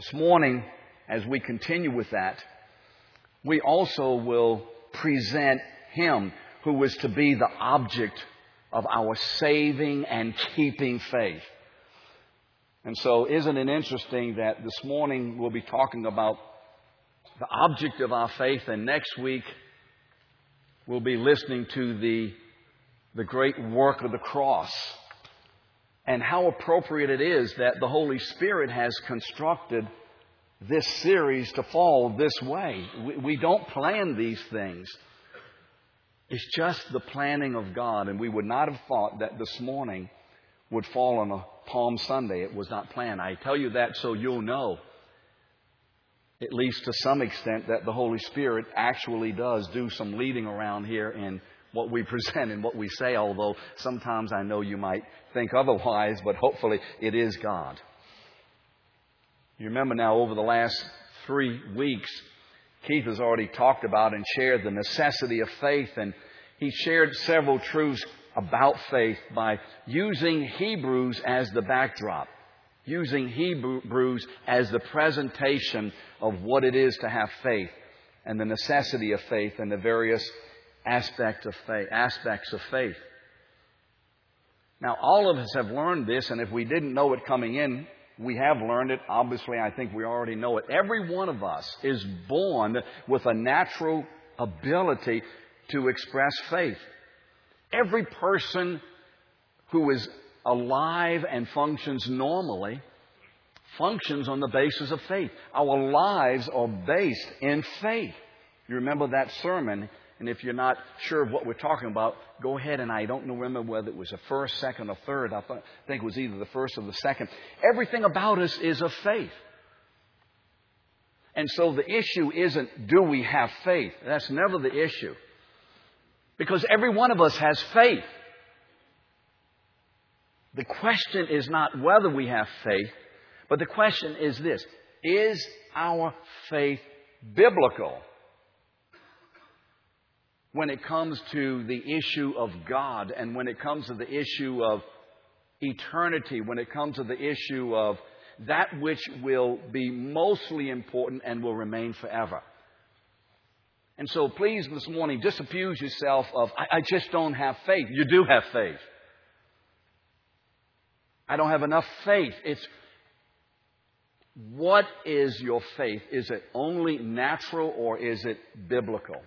This morning, as we continue with that, we also will present Him who was to be the object of our saving and keeping faith. And so, isn't it interesting that this morning we'll be talking about the object of our faith, and next week we'll be listening to the, the great work of the cross and how appropriate it is that the Holy Spirit has constructed this series to fall this way. We, we don't plan these things. It's just the planning of God, and we would not have thought that this morning would fall on a Palm Sunday. It was not planned. I tell you that so you'll know, at least to some extent, that the Holy Spirit actually does do some leading around here in what we present and what we say, although sometimes I know you might think otherwise, but hopefully it is God. You remember now, over the last three weeks, Keith has already talked about and shared the necessity of faith, and he shared several truths about faith by using Hebrews as the backdrop, using Hebrews as the presentation of what it is to have faith and the necessity of faith and the various aspects of faith, aspects of faith. Now, all of us have learned this, and if we didn't know it coming in, we have learned it. Obviously, I think we already know it. Every one of us is born with a natural ability to express faith. Every person who is alive and functions normally functions on the basis of faith. Our lives are based in faith. You remember that sermon and if you're not sure of what we're talking about, go ahead and I don't remember whether it was the first, second, or third. I think it was either the first or the second. Everything about us is of faith. And so the issue isn't do we have faith? That's never the issue. Because every one of us has faith. The question is not whether we have faith, but the question is this Is our faith biblical? When it comes to the issue of God and when it comes to the issue of eternity, when it comes to the issue of that which will be mostly important and will remain forever. And so please this morning disabuse yourself of, I, I just don't have faith. You do have faith. I don't have enough faith. It's what is your faith? Is it only natural or is it biblical?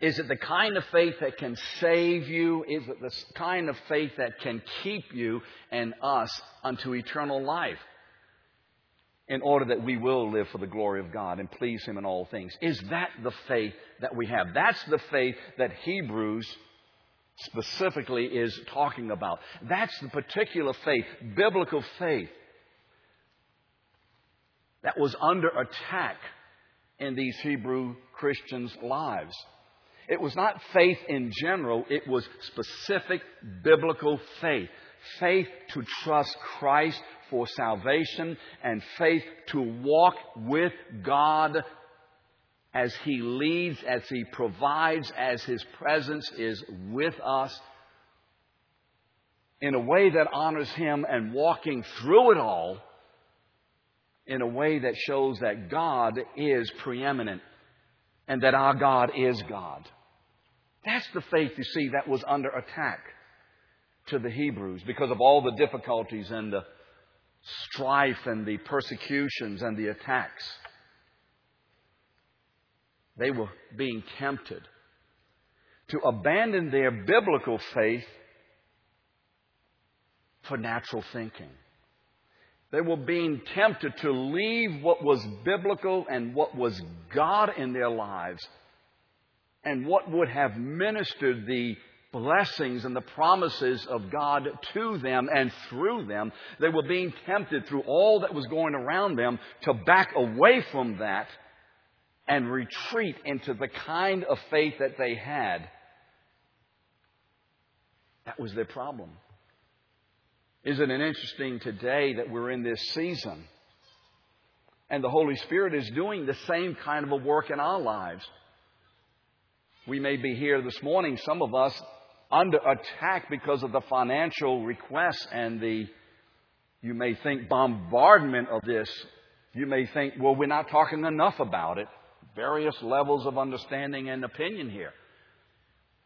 Is it the kind of faith that can save you? Is it the kind of faith that can keep you and us unto eternal life? In order that we will live for the glory of God and please Him in all things. Is that the faith that we have? That's the faith that Hebrews specifically is talking about. That's the particular faith, biblical faith, that was under attack in these Hebrew Christians' lives. It was not faith in general, it was specific biblical faith. Faith to trust Christ for salvation and faith to walk with God as He leads, as He provides, as His presence is with us in a way that honors Him and walking through it all in a way that shows that God is preeminent and that our God is God. That's the faith, you see, that was under attack to the Hebrews because of all the difficulties and the strife and the persecutions and the attacks. They were being tempted to abandon their biblical faith for natural thinking. They were being tempted to leave what was biblical and what was God in their lives and what would have ministered the blessings and the promises of God to them and through them. They were being tempted through all that was going around them to back away from that and retreat into the kind of faith that they had. That was their problem. Isn't it interesting today that we're in this season? And the Holy Spirit is doing the same kind of a work in our lives. We may be here this morning, some of us, under attack because of the financial requests and the, you may think, bombardment of this You may think, well, we're not talking enough about it. Various levels of understanding and opinion here.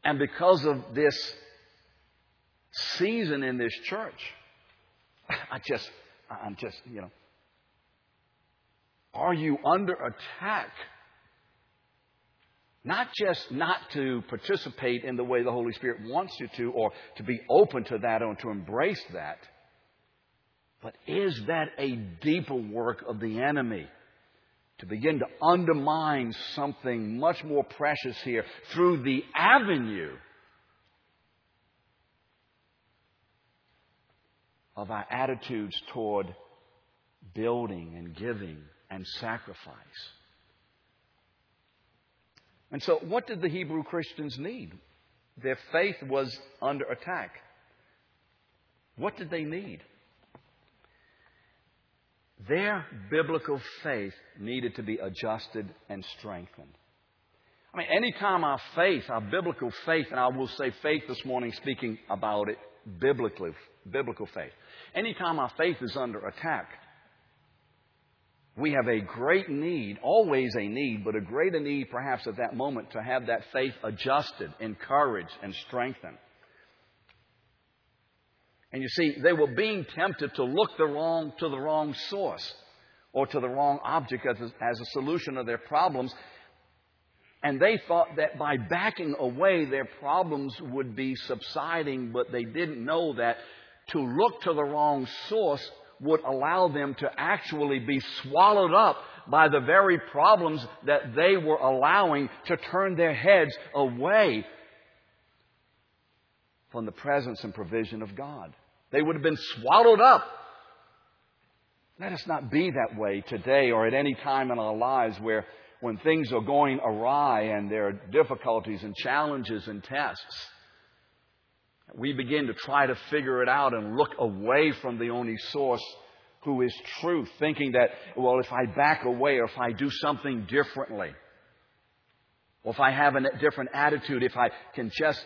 And because of this season in this church, I just, I'm just, you know, are you under attack? Not just not to participate in the way the Holy Spirit wants you to, or to be open to that, or to embrace that, but is that a deeper work of the enemy? To begin to undermine something much more precious here through the avenue of our attitudes toward building and giving and sacrifice. And so, what did the Hebrew Christians need? Their faith was under attack. What did they need? Their biblical faith needed to be adjusted and strengthened. I mean, anytime our faith, our biblical faith, and I will say faith this morning, speaking about it biblically, biblical faith. Anytime our faith is under attack, we have a great need, always a need, but a greater need perhaps at that moment to have that faith adjusted, encouraged, and strengthened. And you see, they were being tempted to look the wrong, to the wrong source or to the wrong object as a, as a solution of their problems. And they thought that by backing away, their problems would be subsiding, but they didn't know that to look to the wrong source would allow them to actually be swallowed up by the very problems that they were allowing to turn their heads away from the presence and provision of God. They would have been swallowed up. Let us not be that way today or at any time in our lives where when things are going awry and there are difficulties and challenges and tests, we begin to try to figure it out and look away from the only source who is truth, thinking that, well, if I back away or if I do something differently, or if I have a different attitude, if I can just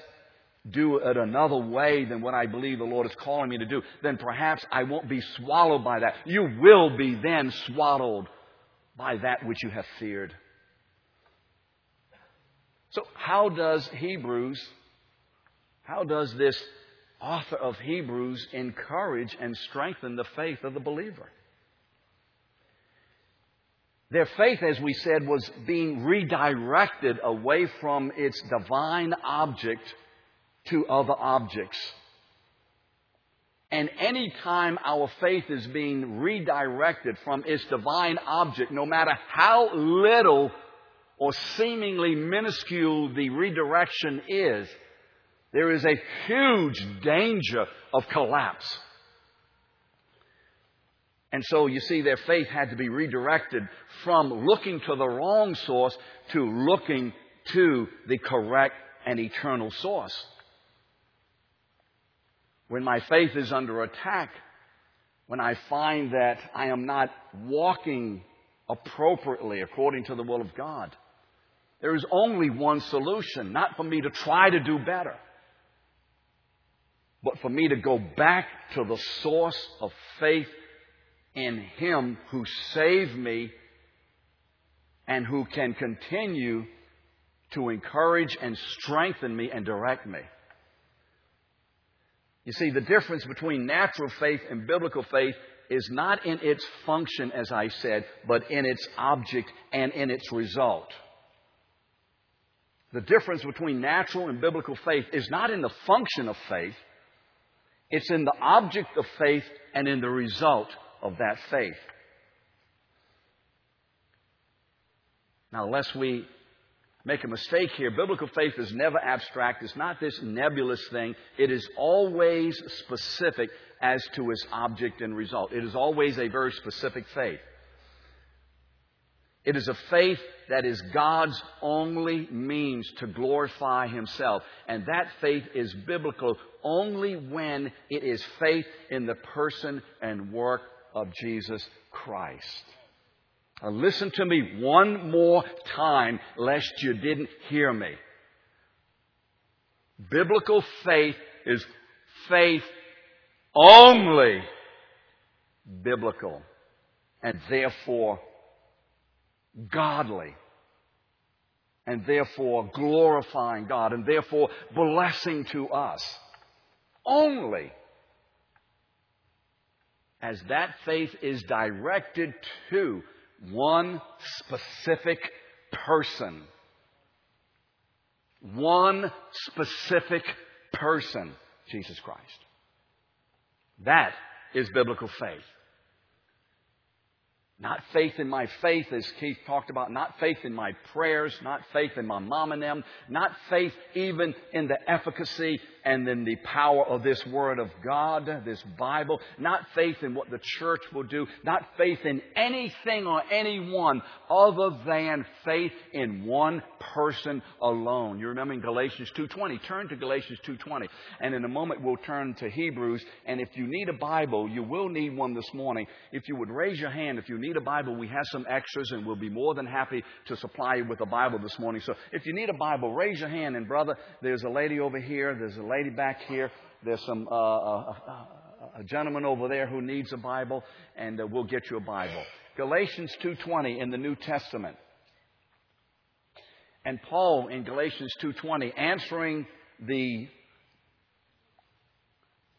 do it another way than what I believe the Lord is calling me to do, then perhaps I won't be swallowed by that. You will be then swallowed by that which you have feared. So, how does Hebrews how does this author of Hebrews encourage and strengthen the faith of the believer? Their faith, as we said, was being redirected away from its divine object to other objects. And any time our faith is being redirected from its divine object, no matter how little or seemingly minuscule the redirection is, there is a huge danger of collapse. And so you see, their faith had to be redirected from looking to the wrong source to looking to the correct and eternal source. When my faith is under attack, when I find that I am not walking appropriately according to the will of God, there is only one solution, not for me to try to do better, but for me to go back to the source of faith in Him who saved me and who can continue to encourage and strengthen me and direct me. You see, the difference between natural faith and biblical faith is not in its function, as I said, but in its object and in its result. The difference between natural and biblical faith is not in the function of faith, it's in the object of faith and in the result of that faith. Now, lest we make a mistake here, biblical faith is never abstract. It's not this nebulous thing. It is always specific as to its object and result. It is always a very specific faith. It is a faith that is God's only means to glorify Himself. And that faith is biblical only when it is faith in the person and work of Jesus Christ. Now listen to me one more time, lest you didn't hear me. Biblical faith is faith only biblical. and therefore godly and therefore glorifying God and therefore blessing to us only as that faith is directed to one specific person. One specific person, Jesus Christ. That is biblical faith. Not faith in my faith, as Keith talked about, not faith in my prayers, not faith in my mom and them, not faith even in the efficacy and in the power of this Word of God, this Bible, not faith in what the church will do, not faith in anything or anyone other than faith in one person alone. You remember in Galatians 2.20. Turn to Galatians 2.20. And in a moment we'll turn to Hebrews. And if you need a Bible, you will need one this morning. If you would raise your hand, if you need a Bible, we have some extras and we'll be more than happy to supply you with a Bible this morning. So if you need a Bible, raise your hand. And brother, there's a lady over here. There's a lady back here. There's some uh, uh, uh, a gentleman over there who needs a Bible, and uh, we'll get you a Bible. Galatians 2:20 in the New Testament. And Paul in Galatians 2:20 answering the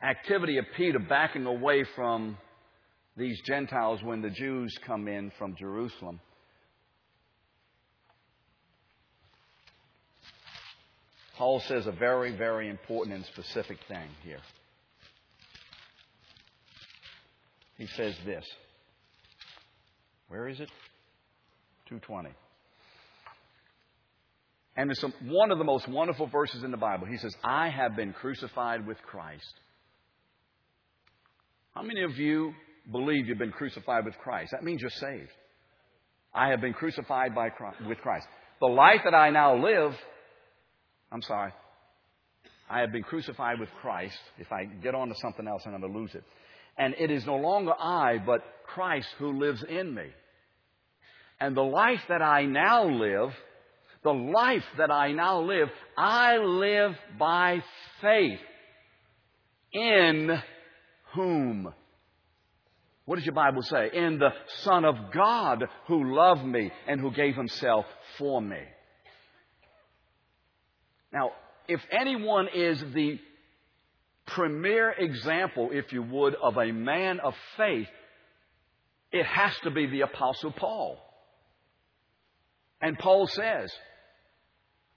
activity of Peter backing away from these Gentiles when the Jews come in from Jerusalem. Paul says a very, very important and specific thing here. He says this. Where is it? 220. And it's one of the most wonderful verses in the Bible. He says, I have been crucified with Christ. How many of you believe you've been crucified with Christ? That means you're saved. I have been crucified by Christ, with Christ. The life that I now live, I'm sorry. I have been crucified with Christ. If I get on to something else, I'm going to lose it. And it is no longer I, but Christ who lives in me. And the life that I now live, the life that I now live, I live by faith. In whom? What does your Bible say? In the Son of God who loved me and who gave himself for me. Now, if anyone is the premier example, if you would, of a man of faith, it has to be the Apostle Paul. And Paul says,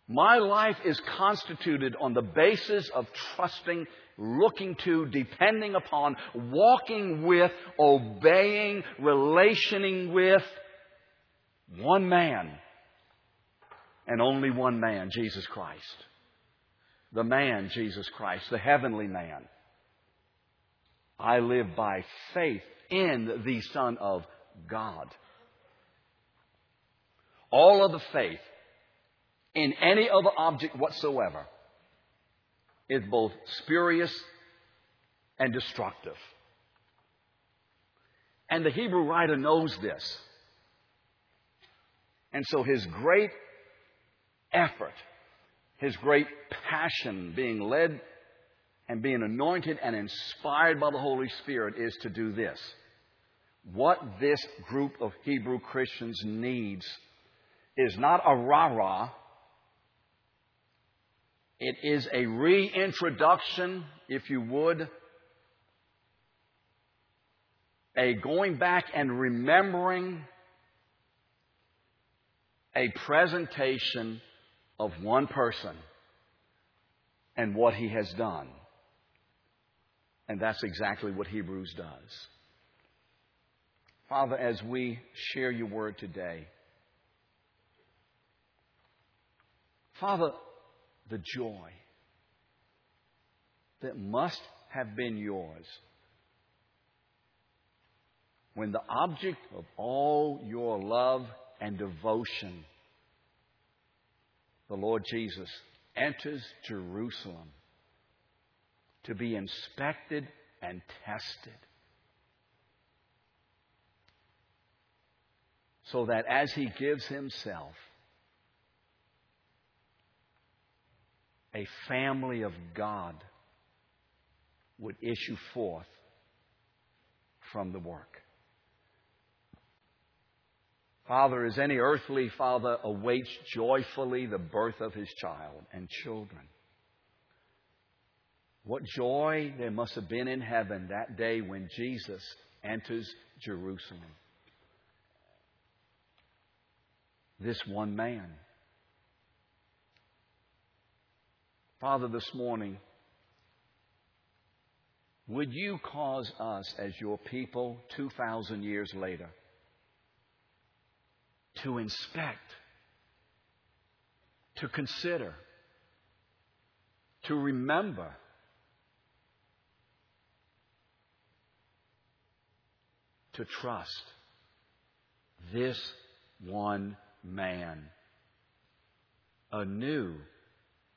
My life is constituted on the basis of trusting, looking to, depending upon, walking with, obeying, relationing with one man and only one man, Jesus Christ. The man, Jesus Christ, the heavenly man. I live by faith in the Son of God. All of the faith in any other object whatsoever is both spurious and destructive. And the Hebrew writer knows this. And so his great effort, his great passion, being led and being anointed and inspired by the Holy Spirit is to do this. What this group of Hebrew Christians needs is not a rah rah. It is a reintroduction, if you would, a going back and remembering, a presentation of one person and what he has done. And that's exactly what Hebrews does. Father, as we share your word today, Father, the joy that must have been yours when the object of all your love and devotion the Lord Jesus enters Jerusalem to be inspected and tested. So that as he gives himself, a family of God would issue forth from the work. Father, as any earthly father awaits joyfully the birth of his child and children, what joy there must have been in heaven that day when Jesus enters Jerusalem. This one man. Father, this morning, would you cause us as your people 2,000 years later to inspect, to consider, to remember to trust this one man anew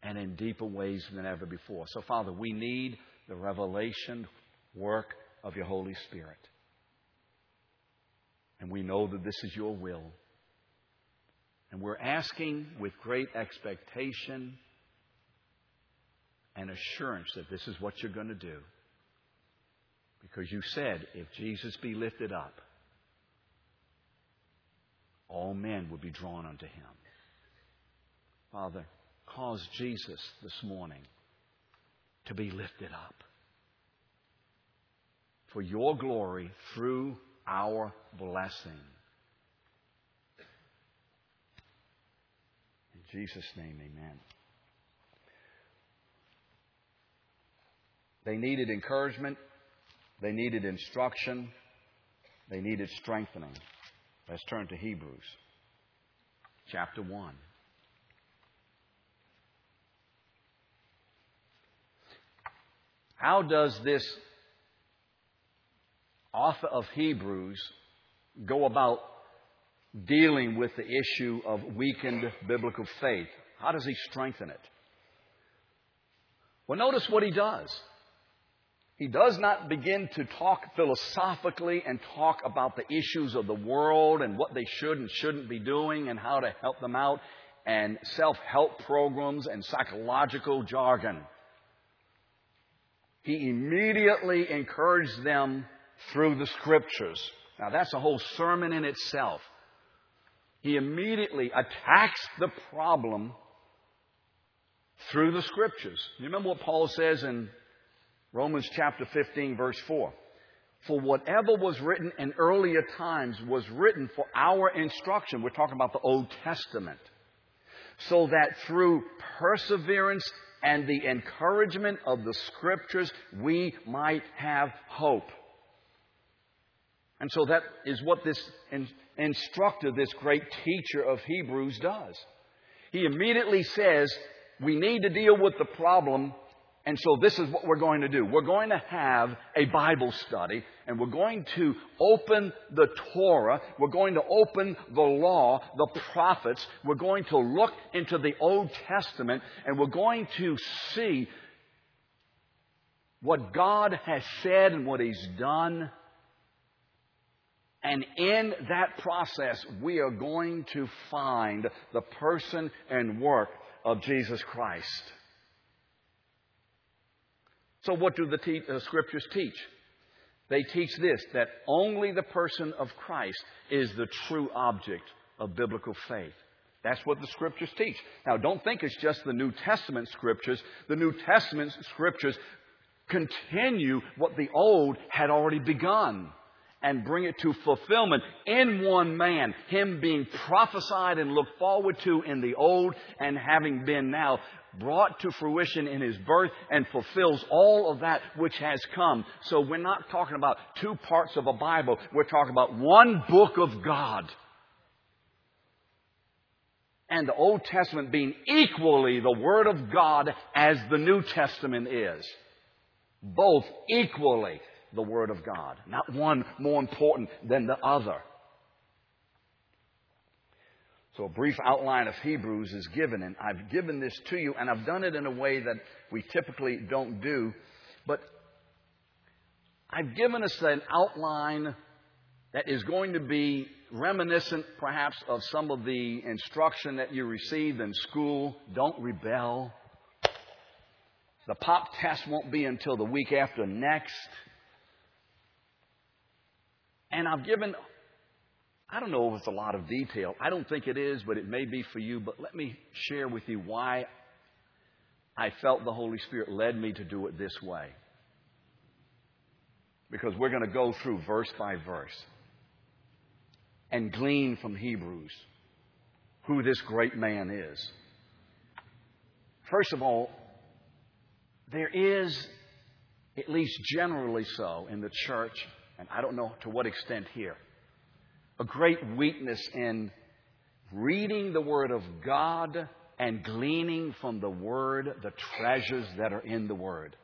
and in deeper ways than ever before. So, Father, we need the revelation work of your Holy Spirit. And we know that this is your will. And we're asking with great expectation and assurance that this is what you're going to do. Because you said, if Jesus be lifted up, all men will be drawn unto him. Father, cause Jesus this morning to be lifted up for your glory through our blessing. In Jesus' name, amen. They needed encouragement. They needed instruction. They needed strengthening. Let's turn to Hebrews chapter 1. How does this author of Hebrews go about dealing with the issue of weakened biblical faith? How does he strengthen it? Well, notice what he does. He does not begin to talk philosophically and talk about the issues of the world and what they should and shouldn't be doing and how to help them out and self help programs and psychological jargon. He immediately encouraged them through the scriptures. Now, that's a whole sermon in itself. He immediately attacks the problem through the scriptures. You remember what Paul says in Romans chapter 15, verse 4. For whatever was written in earlier times was written for our instruction. We're talking about the Old Testament. So that through perseverance and the encouragement of the Scriptures, we might have hope. And so that is what this instructor, this great teacher of Hebrews, does. He immediately says, we need to deal with the problem and so this is what we're going to do. We're going to have a Bible study and we're going to open the Torah. We're going to open the law, the prophets. We're going to look into the Old Testament and we're going to see what God has said and what He's done. And in that process, we are going to find the person and work of Jesus Christ. So, what do the te- uh, scriptures teach? They teach this that only the person of Christ is the true object of biblical faith. That's what the scriptures teach. Now, don't think it's just the New Testament scriptures. The New Testament scriptures continue what the Old had already begun and bring it to fulfillment in one man, him being prophesied and looked forward to in the old and having been now brought to fruition in his birth and fulfills all of that which has come. So we're not talking about two parts of a Bible. We're talking about one book of God. And the Old Testament being equally the Word of God as the New Testament is. Both equally the Word of God. Not one more important than the other. So a brief outline of Hebrews is given, and I've given this to you, and I've done it in a way that we typically don't do. But I've given us an outline that is going to be reminiscent, perhaps, of some of the instruction that you received in school. Don't rebel. The pop test won't be until the week after next. And I've given I don't know if it's a lot of detail. I don't think it is, but it may be for you. But let me share with you why I felt the Holy Spirit led me to do it this way. Because we're going to go through verse by verse and glean from Hebrews who this great man is. First of all, there is, at least generally so, in the church, and I don't know to what extent here, a great weakness in reading the Word of God and gleaning from the Word the treasures that are in the Word.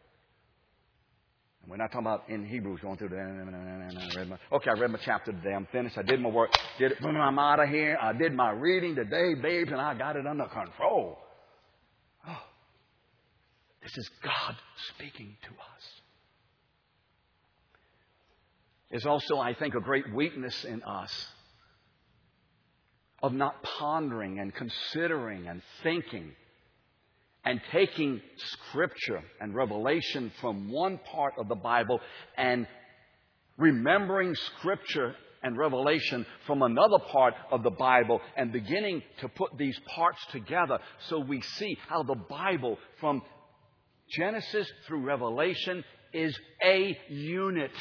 And we're not talking about in Hebrews going through the. Okay, I read my chapter today. I'm finished. I did my work. Did it. I'm out of here. I did my reading today, babes, and I got it under control. Oh, this is God speaking to us. There's also, I think, a great weakness in us of not pondering and considering and thinking and taking scripture and revelation from one part of the Bible and remembering scripture and revelation from another part of the Bible and beginning to put these parts together so we see how the Bible from Genesis through Revelation is a unit.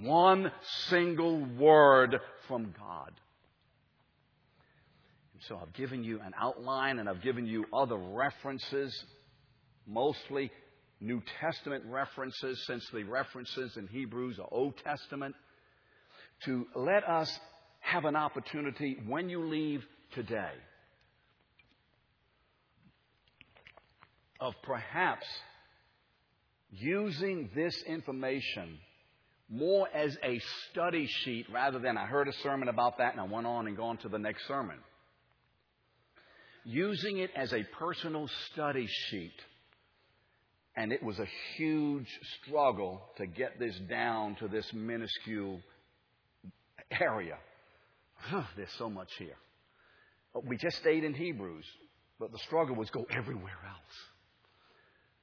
One single word from God. And So I've given you an outline and I've given you other references, mostly New Testament references, since the references in Hebrews are Old Testament, to let us have an opportunity when you leave today of perhaps using this information more as a study sheet rather than I heard a sermon about that and I went on and gone to the next sermon using it as a personal study sheet. And it was a huge struggle to get this down to this minuscule area. there's so much here. But we just stayed in Hebrews, but the struggle was go everywhere else.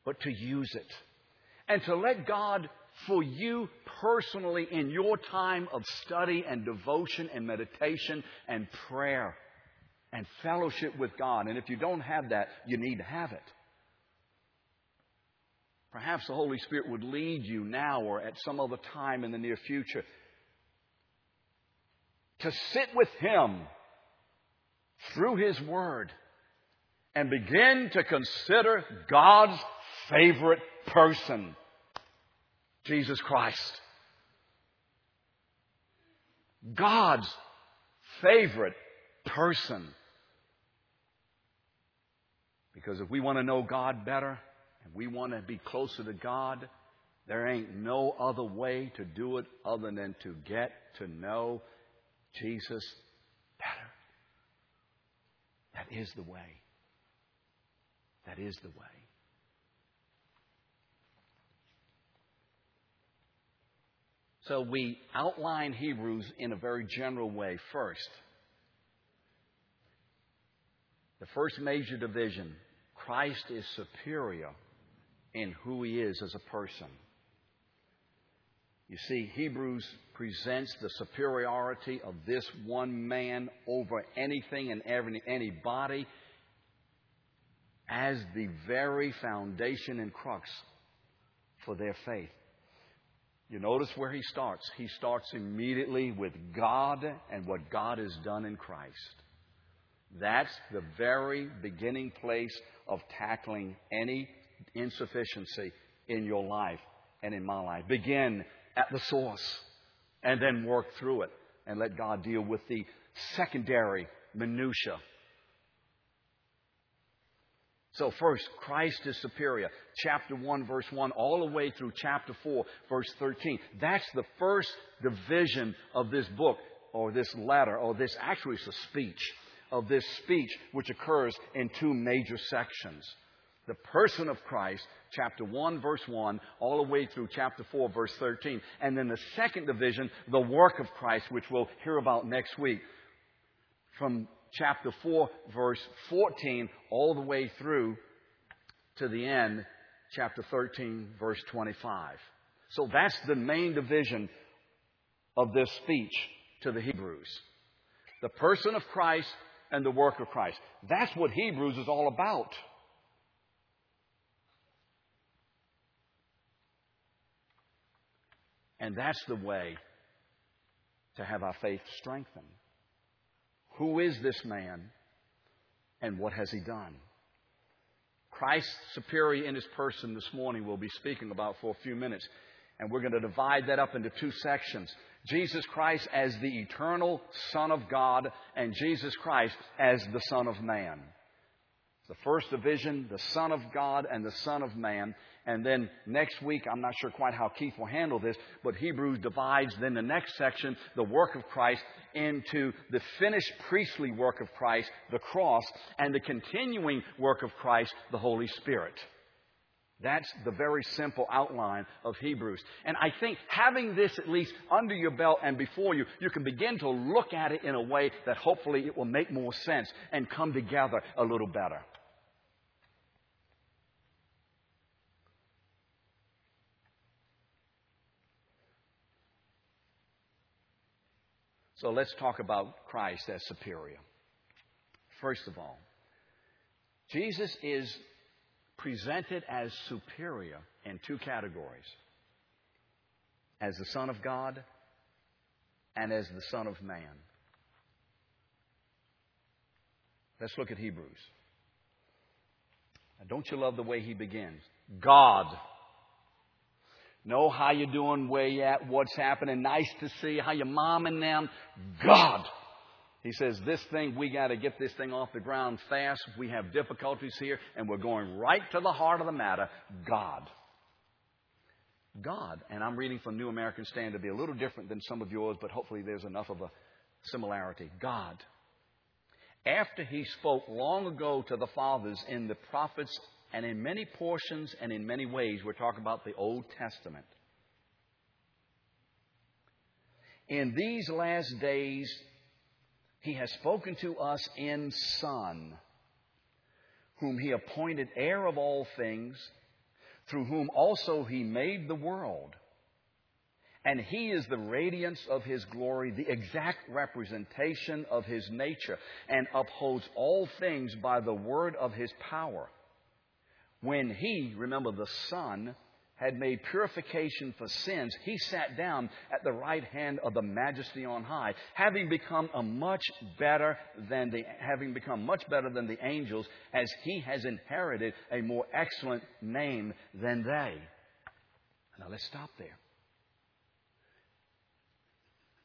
But to use it and to let God, for you personally, in your time of study and devotion and meditation and prayer, and fellowship with God. And if you don't have that, you need to have it. Perhaps the Holy Spirit would lead you now or at some other time in the near future to sit with Him through His Word and begin to consider God's favorite person, Jesus Christ. God's favorite person. Because if we want to know God better and we want to be closer to God, there ain't no other way to do it other than to get to know Jesus better. That is the way. That is the way. So we outline Hebrews in a very general way first. The first major division Christ is superior in who he is as a person. You see, Hebrews presents the superiority of this one man over anything and every, anybody as the very foundation and crux for their faith. You notice where he starts. He starts immediately with God and what God has done in Christ. That's the very beginning place of tackling any insufficiency in your life and in my life. Begin at the source and then work through it and let God deal with the secondary minutia. So first, Christ is superior. Chapter 1, verse 1, all the way through chapter 4, verse 13. That's the first division of this book, or this letter, or this actually is a speech of this speech, which occurs in two major sections. The person of Christ, chapter 1, verse 1, all the way through chapter 4, verse 13. And then the second division, the work of Christ, which we'll hear about next week, from chapter 4, verse 14, all the way through to the end, chapter 13, verse 25. So that's the main division of this speech to the Hebrews. The person of Christ and the work of Christ. That's what Hebrews is all about. And that's the way to have our faith strengthened. Who is this man and what has he done? Christ superior in his person this morning we'll be speaking about for a few minutes. And we're going to divide that up into two sections. Jesus Christ as the eternal Son of God and Jesus Christ as the Son of Man. The first division, the Son of God and the Son of Man. And then next week, I'm not sure quite how Keith will handle this, but Hebrews divides then the next section, the work of Christ, into the finished priestly work of Christ, the cross, and the continuing work of Christ, the Holy Spirit. That's the very simple outline of Hebrews. And I think having this at least under your belt and before you, you can begin to look at it in a way that hopefully it will make more sense and come together a little better. So let's talk about Christ as superior. First of all, Jesus is presented as superior in two categories as the Son of God and as the Son of Man. Let's look at Hebrews. Now, don't you love the way he begins? God. Know how you're doing, where you at, what's happening. Nice to see how your mom and them. God. He says, This thing, we got to get this thing off the ground fast. We have difficulties here, and we're going right to the heart of the matter God. God, and I'm reading from New American Standard, to be a little different than some of yours, but hopefully there's enough of a similarity. God. After he spoke long ago to the fathers in the prophets and in many portions and in many ways, we're talking about the Old Testament. In these last days, he has spoken to us in Son, whom He appointed heir of all things, through whom also He made the world. And He is the radiance of His glory, the exact representation of His nature, and upholds all things by the word of His power. When He, remember the Son, had made purification for sins, he sat down at the right hand of the majesty on high, having become a much better than the, having become much better than the angels, as he has inherited a more excellent name than they. Now let's stop there.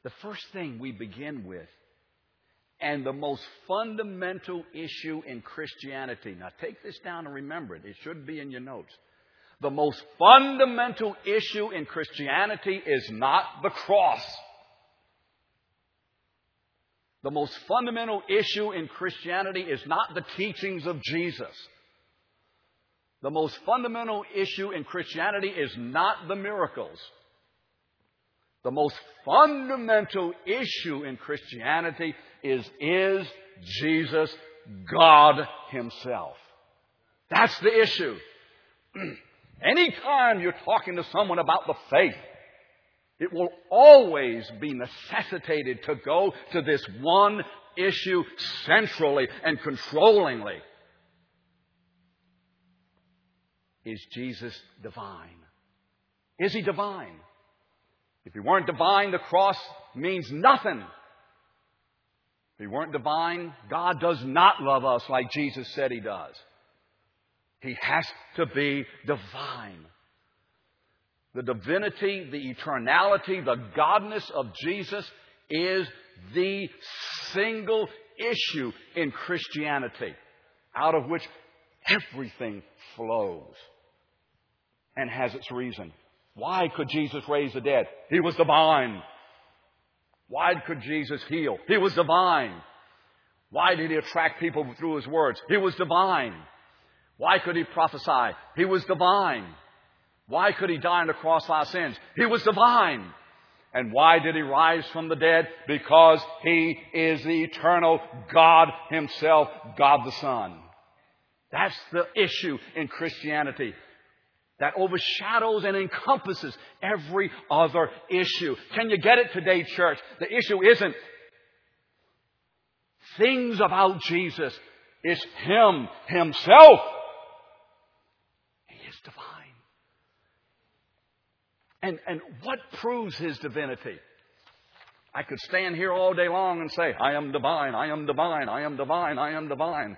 The first thing we begin with, and the most fundamental issue in Christianity. Now take this down and remember it. It should be in your notes the most fundamental issue in Christianity is not the cross. The most fundamental issue in Christianity is not the teachings of Jesus. The most fundamental issue in Christianity is not the miracles. The most fundamental issue in Christianity is, is Jesus God Himself? That's the issue. Anytime you're talking to someone about the faith, it will always be necessitated to go to this one issue centrally and controllingly. Is Jesus divine? Is he divine? If he weren't divine, the cross means nothing. If he weren't divine, God does not love us like Jesus said he does. He has to be divine. The divinity, the eternality, the godness of Jesus is the single issue in Christianity out of which everything flows and has its reason. Why could Jesus raise the dead? He was divine. Why could Jesus heal? He was divine. Why did he attract people through his words? He was divine. Why could he prophesy? He was divine. Why could he die on the cross for our sins? He was divine. And why did he rise from the dead? Because he is the eternal God himself, God the Son. That's the issue in Christianity. That overshadows and encompasses every other issue. Can you get it today, church? The issue isn't things about Jesus. It's Him, Himself. He is divine. And, and what proves His divinity? I could stand here all day long and say, I am divine, I am divine, I am divine, I am divine.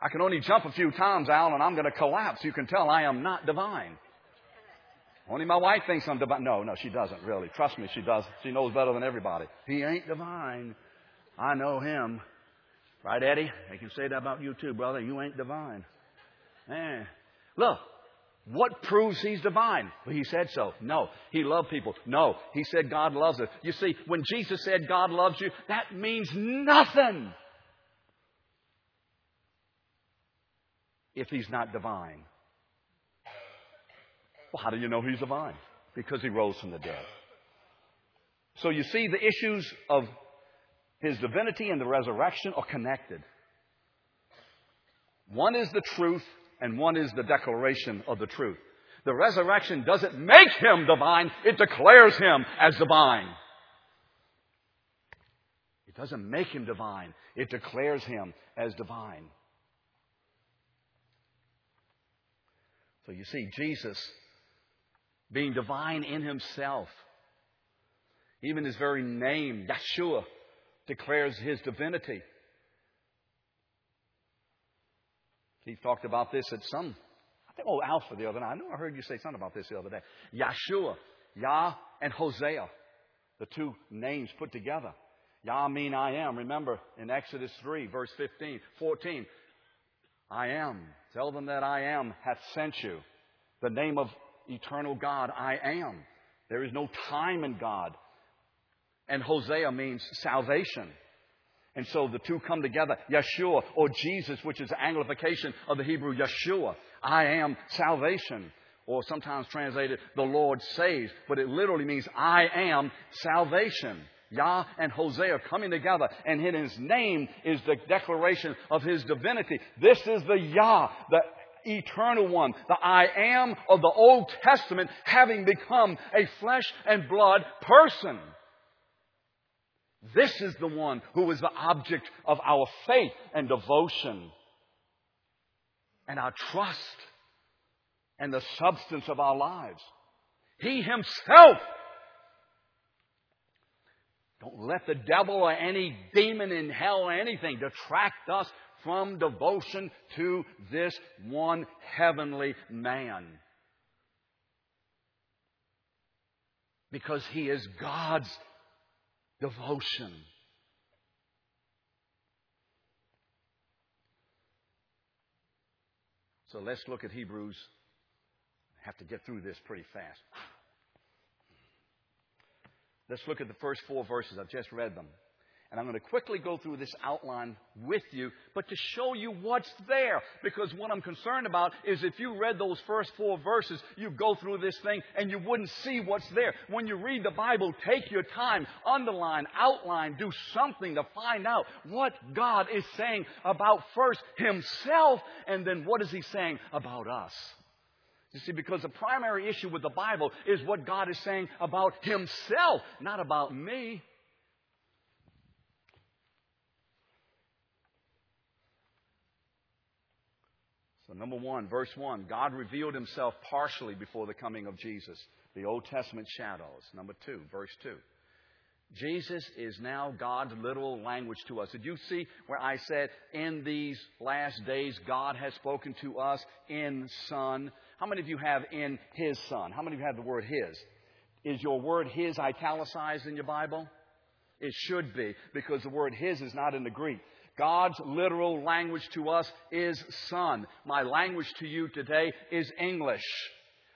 I can only jump a few times, Al, and I'm going to collapse. You can tell I am not divine. Only my wife thinks I'm divine. No, no, she doesn't really. Trust me, she does. She knows better than everybody. He ain't divine. I know him. Right, Eddie? They can say that about you too, brother. You ain't divine. Man. Look, what proves he's divine? He said so. No. He loved people. No. He said God loves us. You see, when Jesus said God loves you, that means nothing if he's not divine. Well, how do you know he's divine? Because he rose from the dead. So you see, the issues of his divinity and the resurrection are connected. One is the truth, and one is the declaration of the truth. The resurrection doesn't make him divine, it declares him as divine. It doesn't make him divine, it declares him as divine. So you see, Jesus being divine in himself, even his very name, Yeshua, declares his divinity. Keith talked about this at some, I think, oh, Alpha the other night. I know I heard you say something about this the other day. Yeshua, Yah and Hosea, the two names put together. Yah mean I am. Remember in Exodus 3, verse 15, 14, I am. Tell them that I am hath sent you. The name of eternal God, I am. There is no time in God. And Hosea means salvation. And so the two come together. Yeshua, or Jesus, which is the anglification of the Hebrew Yeshua. I am salvation. Or sometimes translated, the Lord saves. But it literally means, I am salvation. Yah and Hosea coming together, and in his name is the declaration of his divinity. This is the Yah, the eternal one, the I am of the Old Testament, having become a flesh and blood person. This is the one who is the object of our faith and devotion and our trust and the substance of our lives. He himself don't let the devil or any demon in hell or anything detract us from devotion to this one heavenly man. Because he is God's devotion. So let's look at Hebrews. I have to get through this pretty fast. Let's look at the first four verses. I've just read them. And I'm going to quickly go through this outline with you, but to show you what's there. Because what I'm concerned about is if you read those first four verses, you go through this thing and you wouldn't see what's there. When you read the Bible, take your time, underline, outline, do something to find out what God is saying about first Himself and then what is He saying about us. You see, because the primary issue with the Bible is what God is saying about Himself, not about me. So, number one, verse one God revealed himself partially before the coming of Jesus, the Old Testament shadows. Number two, verse two. Jesus is now God's literal language to us. Did you see where I said, in these last days, God has spoken to us in Son? How many of you have in His Son? How many of you have the word His? Is your word His italicized in your Bible? It should be, because the word His is not in the Greek. God's literal language to us is Son. My language to you today is English.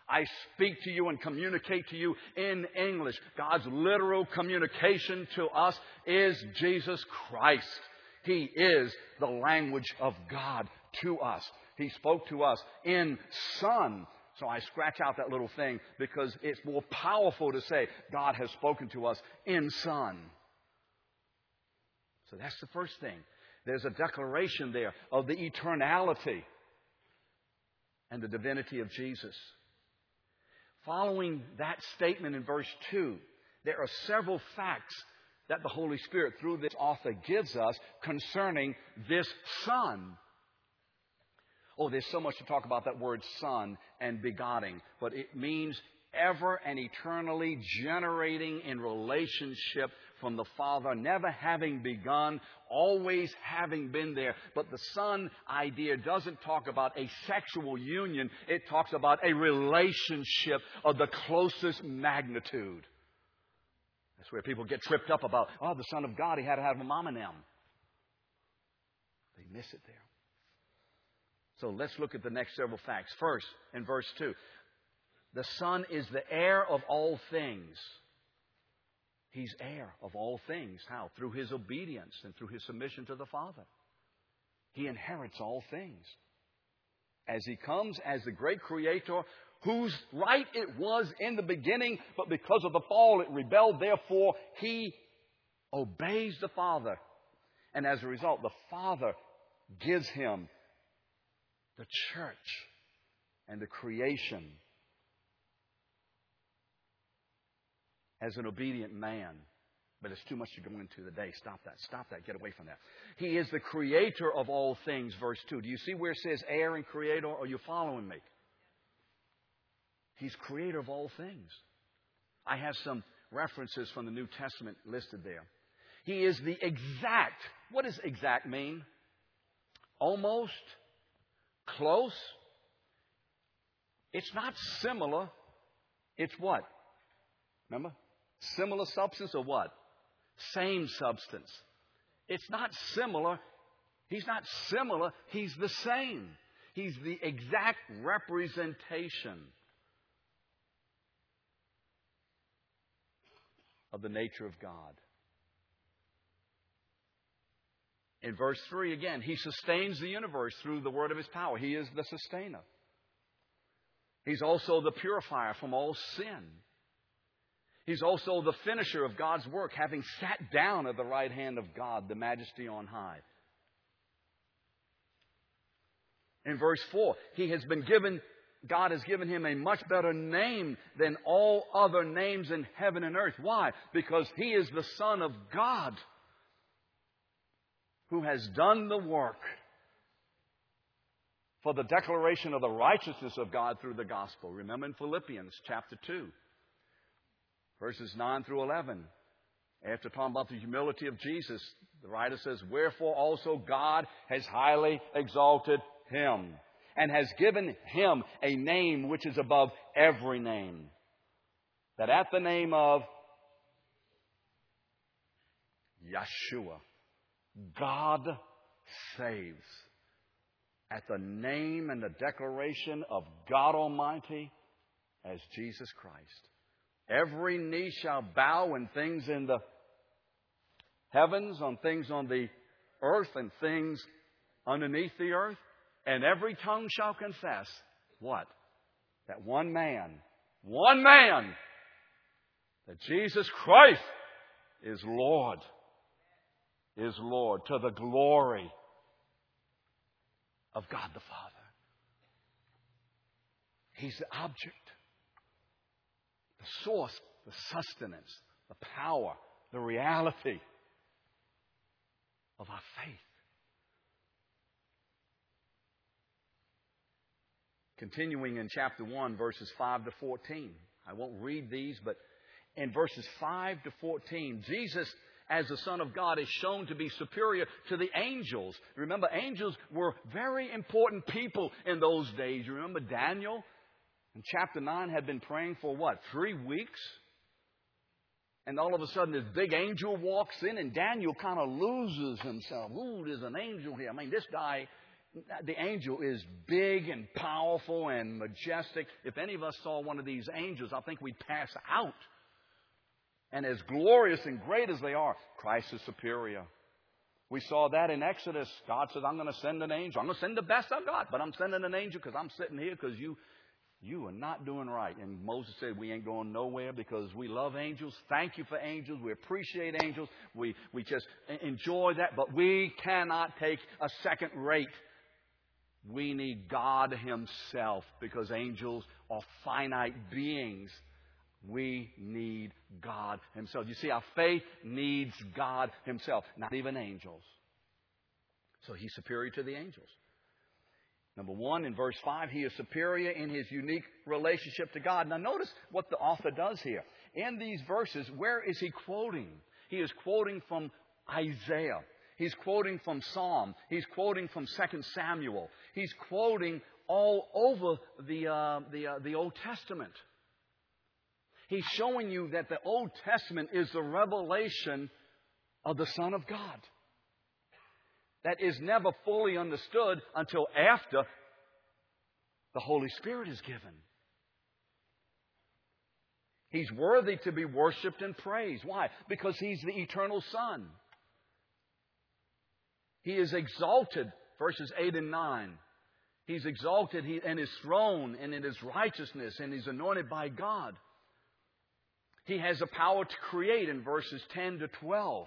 I speak to you and communicate to you in English. God's literal communication to us is Jesus Christ. He is the language of God to us. He spoke to us in Son. So I scratch out that little thing because it's more powerful to say God has spoken to us in Son. So that's the first thing. There's a declaration there of the eternality and the divinity of Jesus. following that statement in verse 2, there are several facts that the Holy Spirit, through this author, gives us concerning this Son. Oh, there's so much to talk about that word son and begotten, but it means ever and eternally generating in relationship from the Father, never having begun, always having been there. But the Son idea doesn't talk about a sexual union, it talks about a relationship of the closest magnitude. That's where people get tripped up about, oh, the Son of God, he had to have a mom and them. They miss it there. So let's look at the next several facts. First, in verse 2, the Son is the heir of all things. He's heir of all things. How? Through his obedience and through his submission to the Father. He inherits all things. As he comes as the great creator, whose right it was in the beginning, but because of the fall it rebelled, therefore he obeys the Father. And as a result, the Father gives him the church and the creation as an obedient man. But it's too much to go into today. Stop that. Stop that. Get away from that. He is the creator of all things, verse 2. Do you see where it says heir and creator? Are you following me? He's creator of all things. I have some references from the New Testament listed there. He is the exact. What does exact mean? Almost, close. It's not similar. It's what? Remember? Similar substance or what? Same substance. It's not similar. He's not similar. He's the same. He's the exact representation of the nature of God. In verse 3 again, He sustains the universe through the word of His power. He is the sustainer. He's also the purifier from all sin. He's also the finisher of God's work, having sat down at the right hand of God, the majesty on high. In verse 4, he has been given, God has given him a much better name than all other names in heaven and earth. Why? Because he is the Son of God who has done the work for the declaration of the righteousness of God through the gospel. Remember in Philippians chapter 2 verses 9 through 11. After talking about the humility of Jesus, the writer says, Wherefore also God has highly exalted him and has given him a name which is above every name. That at the name of Yeshua, God saves. At the name and the declaration of God Almighty as Jesus Christ. Every knee shall bow and things in the heavens, on things on the earth, and things underneath the earth. And every tongue shall confess what? That one man, one man, that Jesus Christ is Lord, is Lord to the glory of God the Father. He's the object the source, the sustenance, the power, the reality of our faith. Continuing in chapter 1, verses 5 to 14. I won't read these, but in verses 5 to 14, Jesus, as the Son of God, is shown to be superior to the angels. Remember, angels were very important people in those days. You remember Daniel? And chapter 9 had been praying for what? Three weeks? And all of a sudden, this big angel walks in, and Daniel kind of loses himself. Ooh, there's an angel here. I mean, this guy, the angel is big and powerful and majestic. If any of us saw one of these angels, I think we'd pass out. And as glorious and great as they are, Christ is superior. We saw that in Exodus. God says, I'm going to send an angel. I'm going to send the best I've got, but I'm sending an angel because I'm sitting here because you you are not doing right. And Moses said, We ain't going nowhere because we love angels. Thank you for angels. We appreciate angels. We, we just enjoy that. But we cannot take a second rate We need God Himself because angels are finite beings. We need God Himself. You see, our faith needs God Himself, not even angels. So He's superior to the angels. Number one, in verse 5, He is superior in His unique relationship to God. Now, notice what the author does here. In these verses, where is He quoting? He is quoting from Isaiah. He's quoting from Psalm. He's quoting from 2 Samuel. He's quoting all over the, uh, the, uh, the Old Testament. He's showing you that the Old Testament is the revelation of the Son of God. That is never fully understood until after the Holy Spirit is given. He's worthy to be worshiped and praised. Why? Because He's the eternal Son. He is exalted, verses 8 and 9. He's exalted in His throne and in His righteousness, and He's anointed by God. He has the power to create in verses 10 to 12.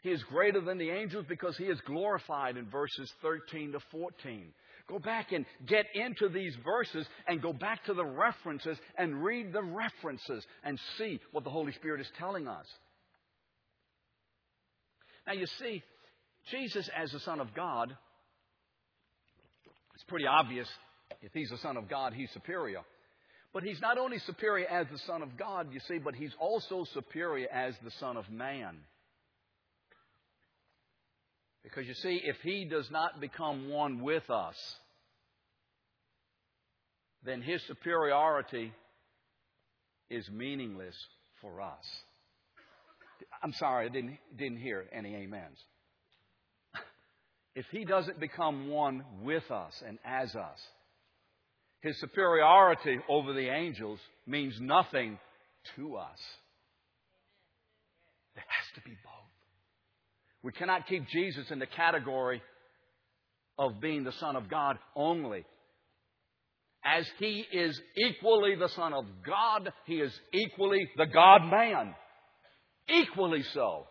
He is greater than the angels because he is glorified in verses 13 to 14. Go back and get into these verses and go back to the references and read the references and see what the Holy Spirit is telling us. Now, you see, Jesus as the Son of God, it's pretty obvious if he's the Son of God, he's superior. But he's not only superior as the Son of God, you see, but he's also superior as the Son of Man. Because you see, if he does not become one with us, then his superiority is meaningless for us. I'm sorry, I didn't, didn't hear any amens. If he doesn't become one with us and as us, his superiority over the angels means nothing to us. There has to be both. We cannot keep Jesus in the category of being the Son of God only. As he is equally the Son of God, he is equally the God man. Equally so.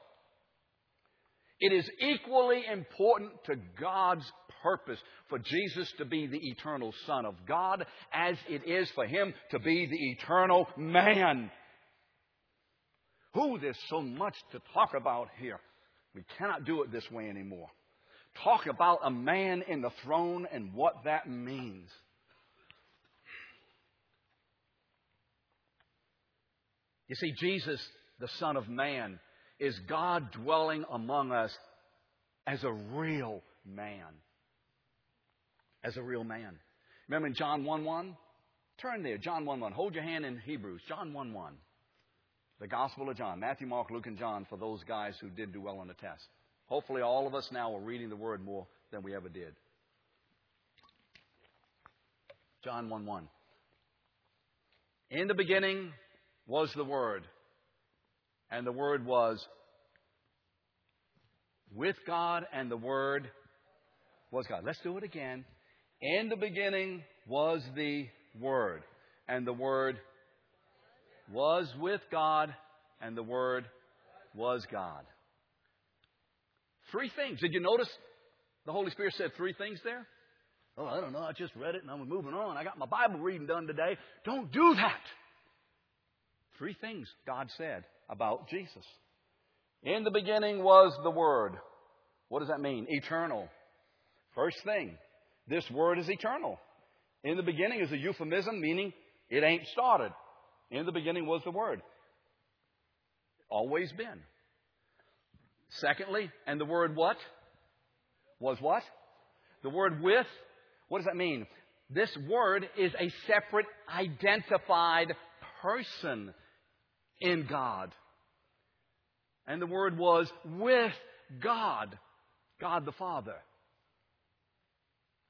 It is equally important to God's purpose for Jesus to be the eternal Son of God as it is for him to be the eternal man. Who there's so much to talk about here. We cannot do it this way anymore. Talk about a man in the throne and what that means. You see, Jesus, the Son of Man, is God dwelling among us as a real man. As a real man. Remember in John 1 1? Turn there, John 1 1. Hold your hand in Hebrews, John 1 1. The Gospel of John, Matthew, Mark, Luke, and John for those guys who did do well on the test. Hopefully, all of us now are reading the Word more than we ever did. John 1 1. In the beginning was the Word, and the Word was with God, and the Word was God. Let's do it again. In the beginning was the Word, and the Word was with God, and the Word was God. Three things. Did you notice the Holy Spirit said three things there? Oh, I don't know. I just read it and I'm moving on. I got my Bible reading done today. Don't do that. Three things God said about Jesus. In the beginning was the Word. What does that mean? Eternal. First thing, this Word is eternal. In the beginning is a euphemism, meaning it ain't started. In the beginning was the Word. Always been. Secondly, and the word what? Was what? The word with. What does that mean? This word is a separate, identified person in God. And the word was with God, God the Father.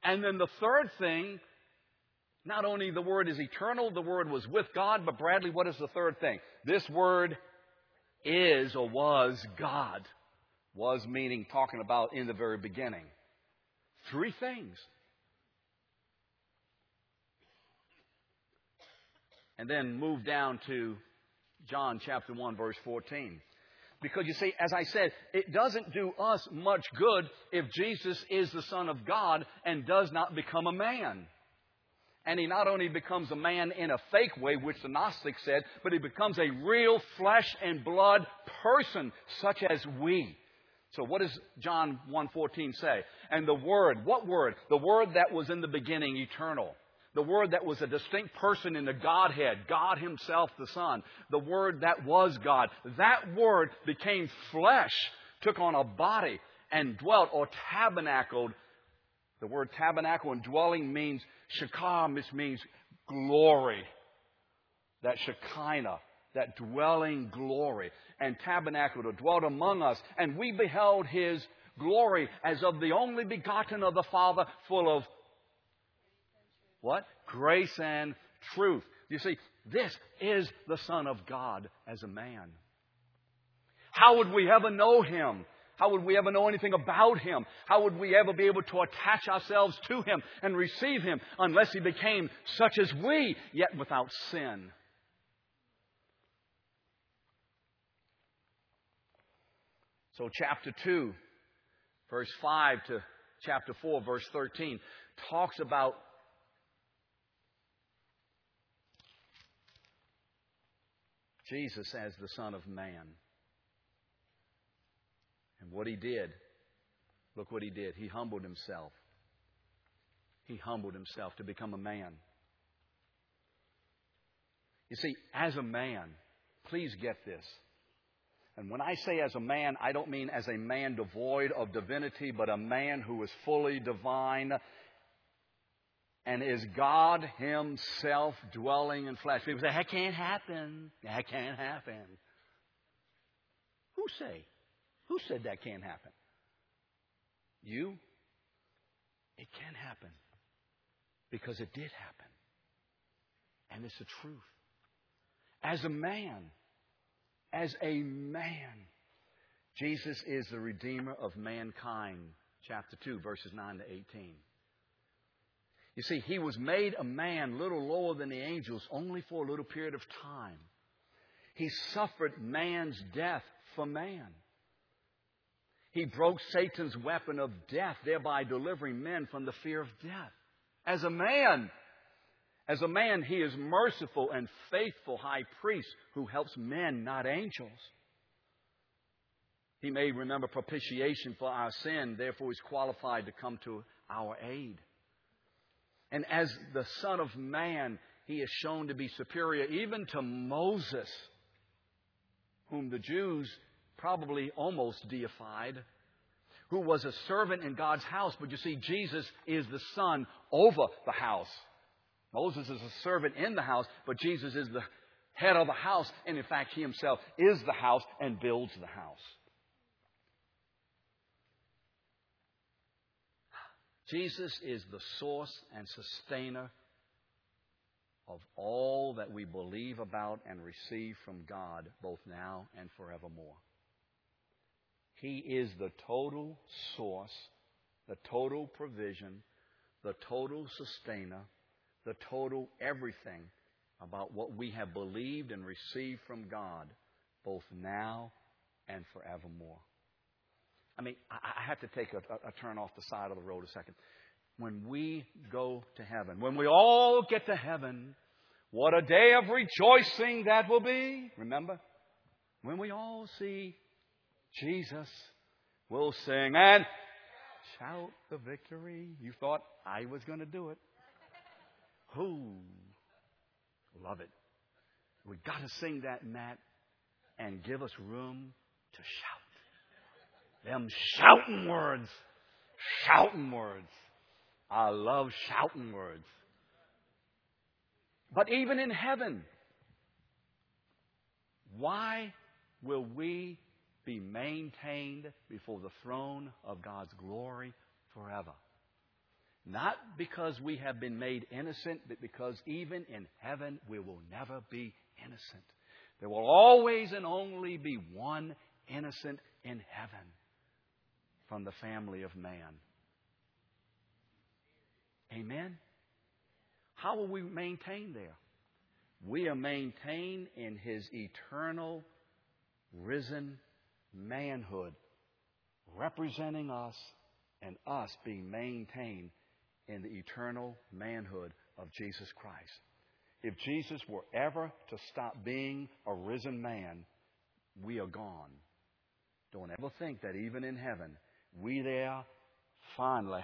And then the third thing not only the Word is eternal, the Word was with God, but Bradley, what is the third thing? This Word is or was God. Was meaning talking about in the very beginning. Three things. And then move down to John chapter 1, verse 14. Because you see, as I said, it doesn't do us much good if Jesus is the Son of God and does not become a man. And he not only becomes a man in a fake way, which the Gnostics said, but he becomes a real flesh and blood person, such as we. So what does John 1.14 say? And the Word, what Word? The Word that was in the beginning, eternal. The Word that was a distinct person in the Godhead, God Himself, the Son. The Word that was God. That Word became flesh, took on a body, and dwelt or tabernacled. The word tabernacle and dwelling means Shekam, this means glory. That Shekinah, that dwelling glory. And tabernacled or dwelt among us. And we beheld his glory as of the only begotten of the Father, full of what? Grace and truth. You see, this is the Son of God as a man. How would we ever know him? How would we ever know anything about him? How would we ever be able to attach ourselves to him and receive him unless he became such as we, yet without sin? So, chapter 2, verse 5 to chapter 4, verse 13, talks about Jesus as the Son of Man. And what he did, look what he did. He humbled himself. He humbled himself to become a man. You see, as a man, please get this. And when I say as a man, I don't mean as a man devoid of divinity, but a man who is fully divine and is God Himself dwelling in flesh. People say, that can't happen. That can't happen. Who say? Who said that can't happen? You? It can happen. Because it did happen. And it's the truth. As a man, as a man, Jesus is the Redeemer of mankind. Chapter 2, verses 9 to 18. You see, he was made a man little lower than the angels only for a little period of time. He suffered man's death for man. He broke Satan's weapon of death, thereby delivering men from the fear of death. As a man, as a man, he is merciful and faithful high priest who helps men, not angels. He may remember propitiation for our sin, therefore he's qualified to come to our aid. And as the Son of Man, he is shown to be superior even to Moses, whom the Jews probably almost deified, who was a servant in God's house. But you see, Jesus is the son over the house. Moses is a servant in the house, but Jesus is the head of the house, and in fact, he himself is the house and builds the house. Jesus is the source and sustainer of all that we believe about and receive from God, both now and forevermore. He is the total source, the total provision, the total sustainer, the total everything about what we have believed and received from God, both now and forevermore. I mean, I have to take a, a, turn off the side of the road a second. When we go to heaven, when we all get to heaven, what a day of rejoicing that will be. Remember? When we all see Jesus we'll sing and shout the victory. You thought I was going to do it. Who? Love it. We got to sing that, Matt, and give us room to shout. Them shouting words. Shouting words. I love shouting words. But even in heaven, why will we be maintained before the throne of God's glory forever. Not because we have been made innocent, but because even in heaven we will never be innocent. There will always and only be one innocent in heaven from the family of man. Amen? How will we maintain there? We are maintained in His eternal, risen manhood representing us and us being maintained in the eternal manhood of Jesus Christ. If Jesus were ever to stop being a risen man, we are gone. Don't ever think that even in heaven, we there finally,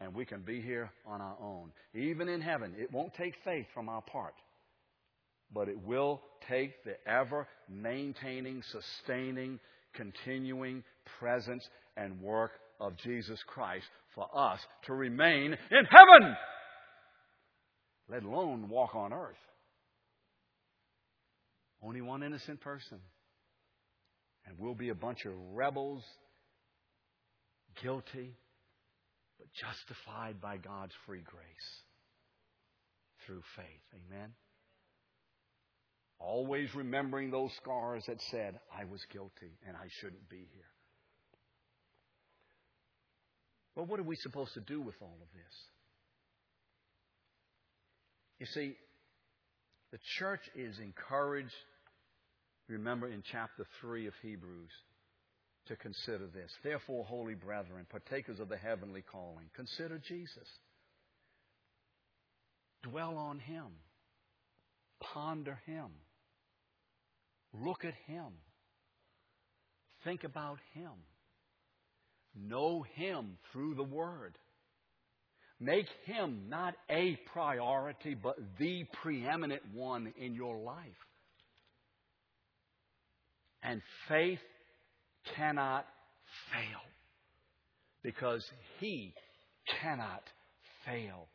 and we can be here on our own. Even in heaven, it won't take faith from our part, but it will take the ever maintaining, sustaining, continuing presence and work of Jesus Christ for us to remain in heaven, let alone walk on earth. Only one innocent person. And we'll be a bunch of rebels, guilty, but justified by God's free grace through faith. Amen? Always remembering those scars that said, I was guilty and I shouldn't be here. Well, what are we supposed to do with all of this? You see, the church is encouraged, remember in chapter 3 of Hebrews, to consider this. Therefore, holy brethren, partakers of the heavenly calling, consider Jesus. Dwell on Him. Ponder Him. Look at Him. Think about Him. Know Him through the Word. Make Him not a priority, but the preeminent one in your life. And faith cannot fail because He cannot fail.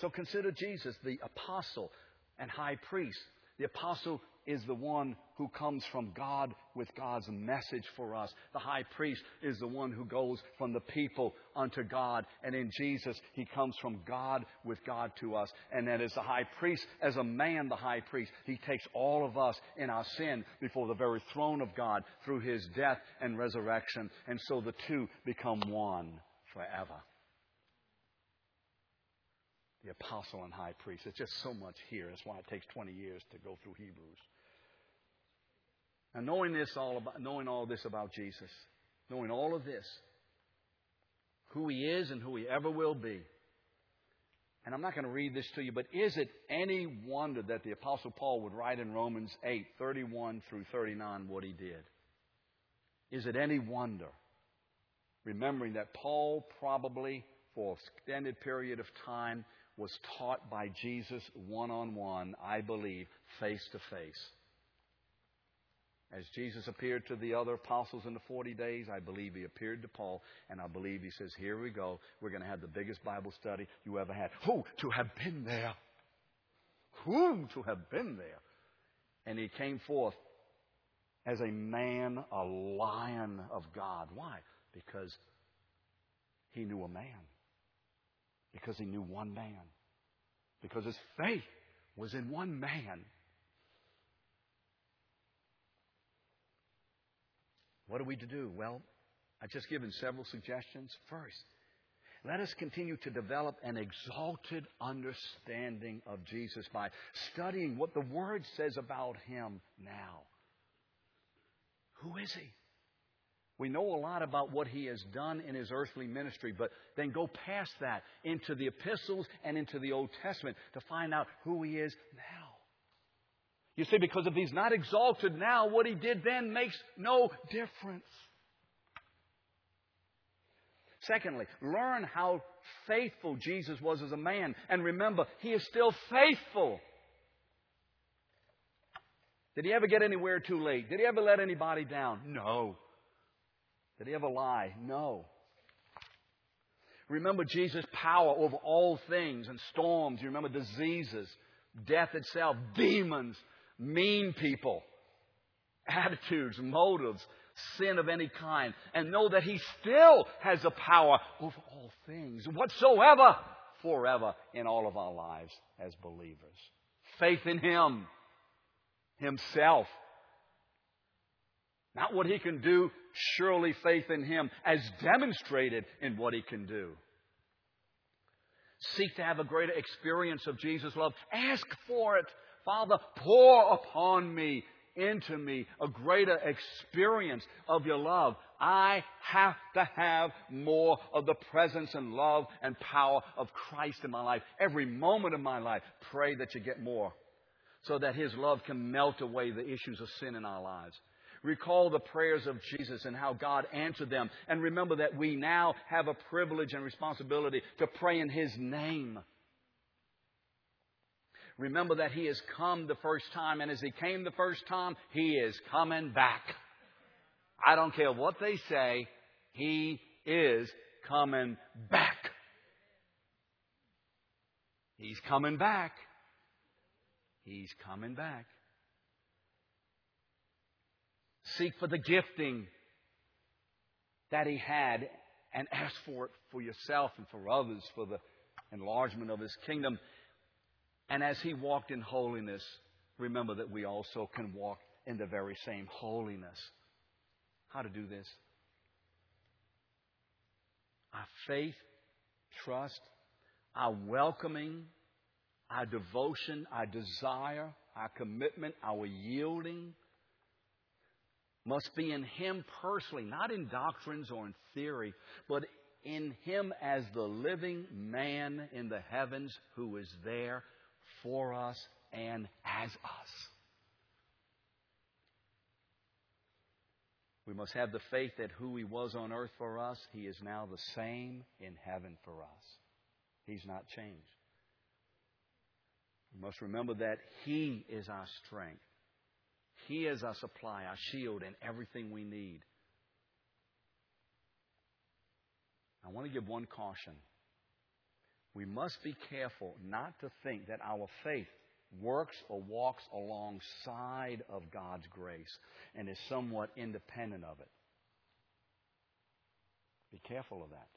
So consider Jesus, the apostle and high priest. The apostle is the one who comes from God with God's message for us. The high priest is the one who goes from the people unto God. And in Jesus, he comes from God with God to us. And then as the high priest, as a man, the high priest, he takes all of us in our sin before the very throne of God through his death and resurrection. And so the two become one forever the apostle and high priest. It's just so much here. That's why it takes 20 years to go through Hebrews. And knowing this all about, knowing all this about Jesus, knowing all of this, who he is and who he ever will be. And I'm not going to read this to you, but is it any wonder that the Apostle Paul would write in Romans 8, 31 through 39 what he did? Is it any wonder? Remembering that Paul probably, for an extended period of time, was taught by Jesus one on one, I believe, face to face. As Jesus appeared to the other apostles in the 40 days, I believe he appeared to Paul, and I believe he says, Here we go. We're going to have the biggest Bible study you ever had. Who to have been there? Who to have been there? And he came forth as a man, a lion of God. Why? Because he knew a man. Because he knew one man. Because his faith was in one man. What are we to do? Well, I've just given several suggestions. First, let us continue to develop an exalted understanding of Jesus by studying what the Word says about Him now. Who is He? We know a lot about what He has done in His earthly ministry, but then go past that into the epistles and into the Old Testament to find out who He is now. You see, because if he's not exalted now, what he did then makes no difference. Secondly, learn how faithful Jesus was as a man. And remember, he is still faithful. Did he ever get anywhere too late? Did he ever let anybody down? No. Did he ever lie? No. Remember Jesus' power over all things and storms. You remember diseases, death itself, demons mean people, attitudes, motives, sin of any kind, and know that He still has the power over all things, whatsoever, forever in all of our lives as believers. Faith in Him, Himself. Not what He can do, surely faith in Him as demonstrated in what He can do. Seek to have a greater experience of Jesus' love. Ask for it. Father, pour upon me into me a greater experience of your love. I have to have more of the presence and love and power of Christ in my life. Every moment of my life, pray that you get more so that His love can melt away the issues of sin in our lives. Recall the prayers of Jesus and how God answered them. And remember that we now have a privilege and responsibility to pray in His name. Remember that He has come the first time, and as He came the first time, He is coming back. I don't care what they say, He is coming back. He's coming back. He's coming back. Seek for the gifting that He had and ask for it for yourself and for others for the enlargement of His kingdom. And as He walked in holiness, remember that we also can walk in the very same holiness. How to do this? Our faith, trust, our welcoming, our devotion, our desire, our commitment, our yielding must be in Him personally, not in doctrines or in theory, but in Him as the living man in the heavens who is there for us and as us. We must have the faith that who He was on earth for us, He is now the same in heaven for us. He's not changed. We must remember that He is our strength. He is our supply, our shield, and everything we need. I want to give one caution. We must be careful not to think that our faith works or walks alongside of God's grace and is somewhat independent of it. Be careful of that.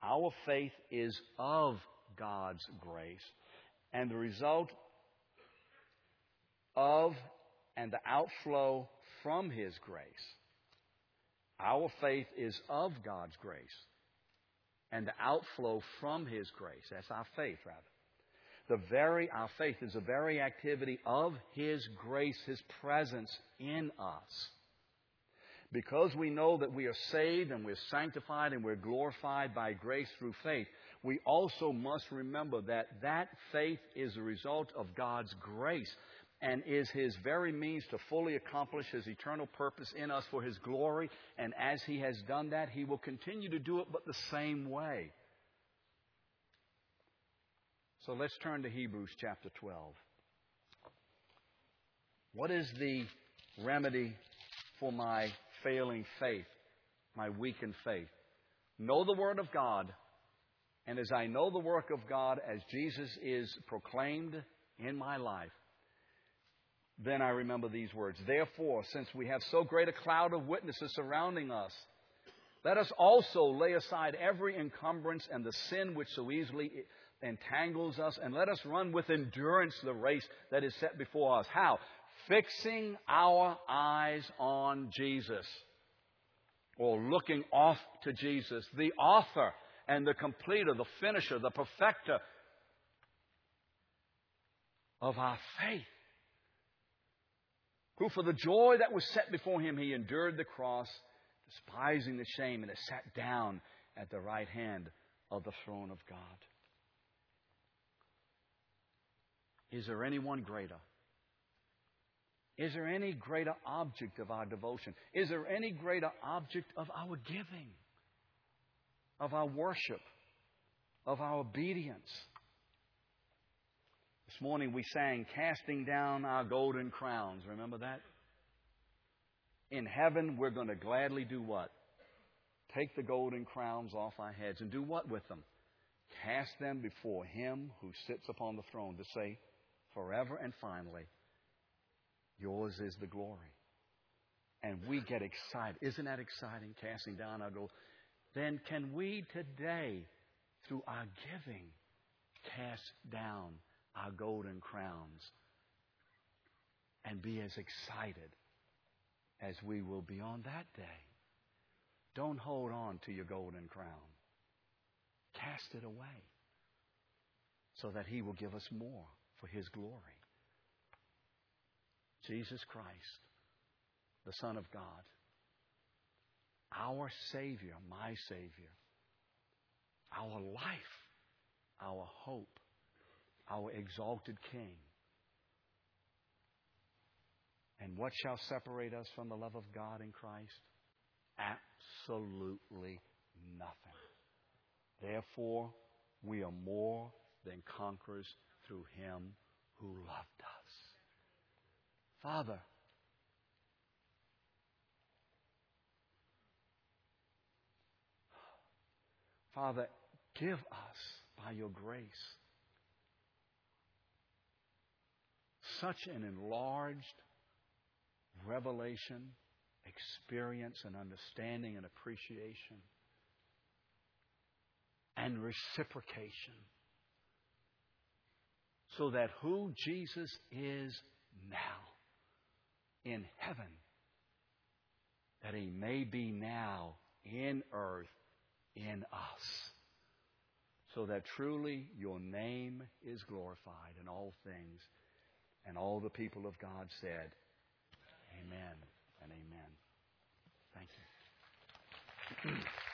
Our faith is of God's grace, and the result of and the outflow from His grace. Our faith is of God's grace and the outflow from His grace. That's our faith, rather. The very, our faith is the very activity of His grace, His presence in us. Because we know that we are saved and we're sanctified and we're glorified by grace through faith, we also must remember that that faith is a result of God's grace and is his very means to fully accomplish his eternal purpose in us for his glory. And as he has done that, he will continue to do it, but the same way. So let's turn to Hebrews chapter 12. What is the remedy for my failing faith, my weakened faith? Know the Word of God, and as I know the work of God, as Jesus is proclaimed in my life, then I remember these words. Therefore, since we have so great a cloud of witnesses surrounding us, let us also lay aside every encumbrance and the sin which so easily entangles us, and let us run with endurance the race that is set before us. How? Fixing our eyes on Jesus, or looking off to Jesus, the author and the completer, the finisher, the perfecter of our faith who for the joy that was set before him, he endured the cross, despising the shame, and has sat down at the right hand of the throne of God. Is there anyone greater? Is there any greater object of our devotion? Is there any greater object of our giving, of our worship, of our obedience? This morning we sang, Casting Down Our Golden Crowns. Remember that? In heaven, we're going to gladly do what? Take the golden crowns off our heads and do what with them? Cast them before Him who sits upon the throne to say, forever and finally, yours is the glory. And we get excited. Isn't that exciting, casting down our gold? Then can we today, through our giving, cast down our golden crowns and be as excited as we will be on that day. Don't hold on to your golden crown. Cast it away so that He will give us more for His glory. Jesus Christ, the Son of God, our Savior, my Savior, our life, our hope, our exalted King. And what shall separate us from the love of God in Christ? Absolutely nothing. Therefore, we are more than conquerors through Him who loved us. Father, Father, give us by your grace such an enlarged revelation, experience, and understanding and appreciation and reciprocation. So that who Jesus is now in heaven, that he may be now in earth in us. So that truly your name is glorified in all things. And all the people of God said, Amen and amen. Thank you.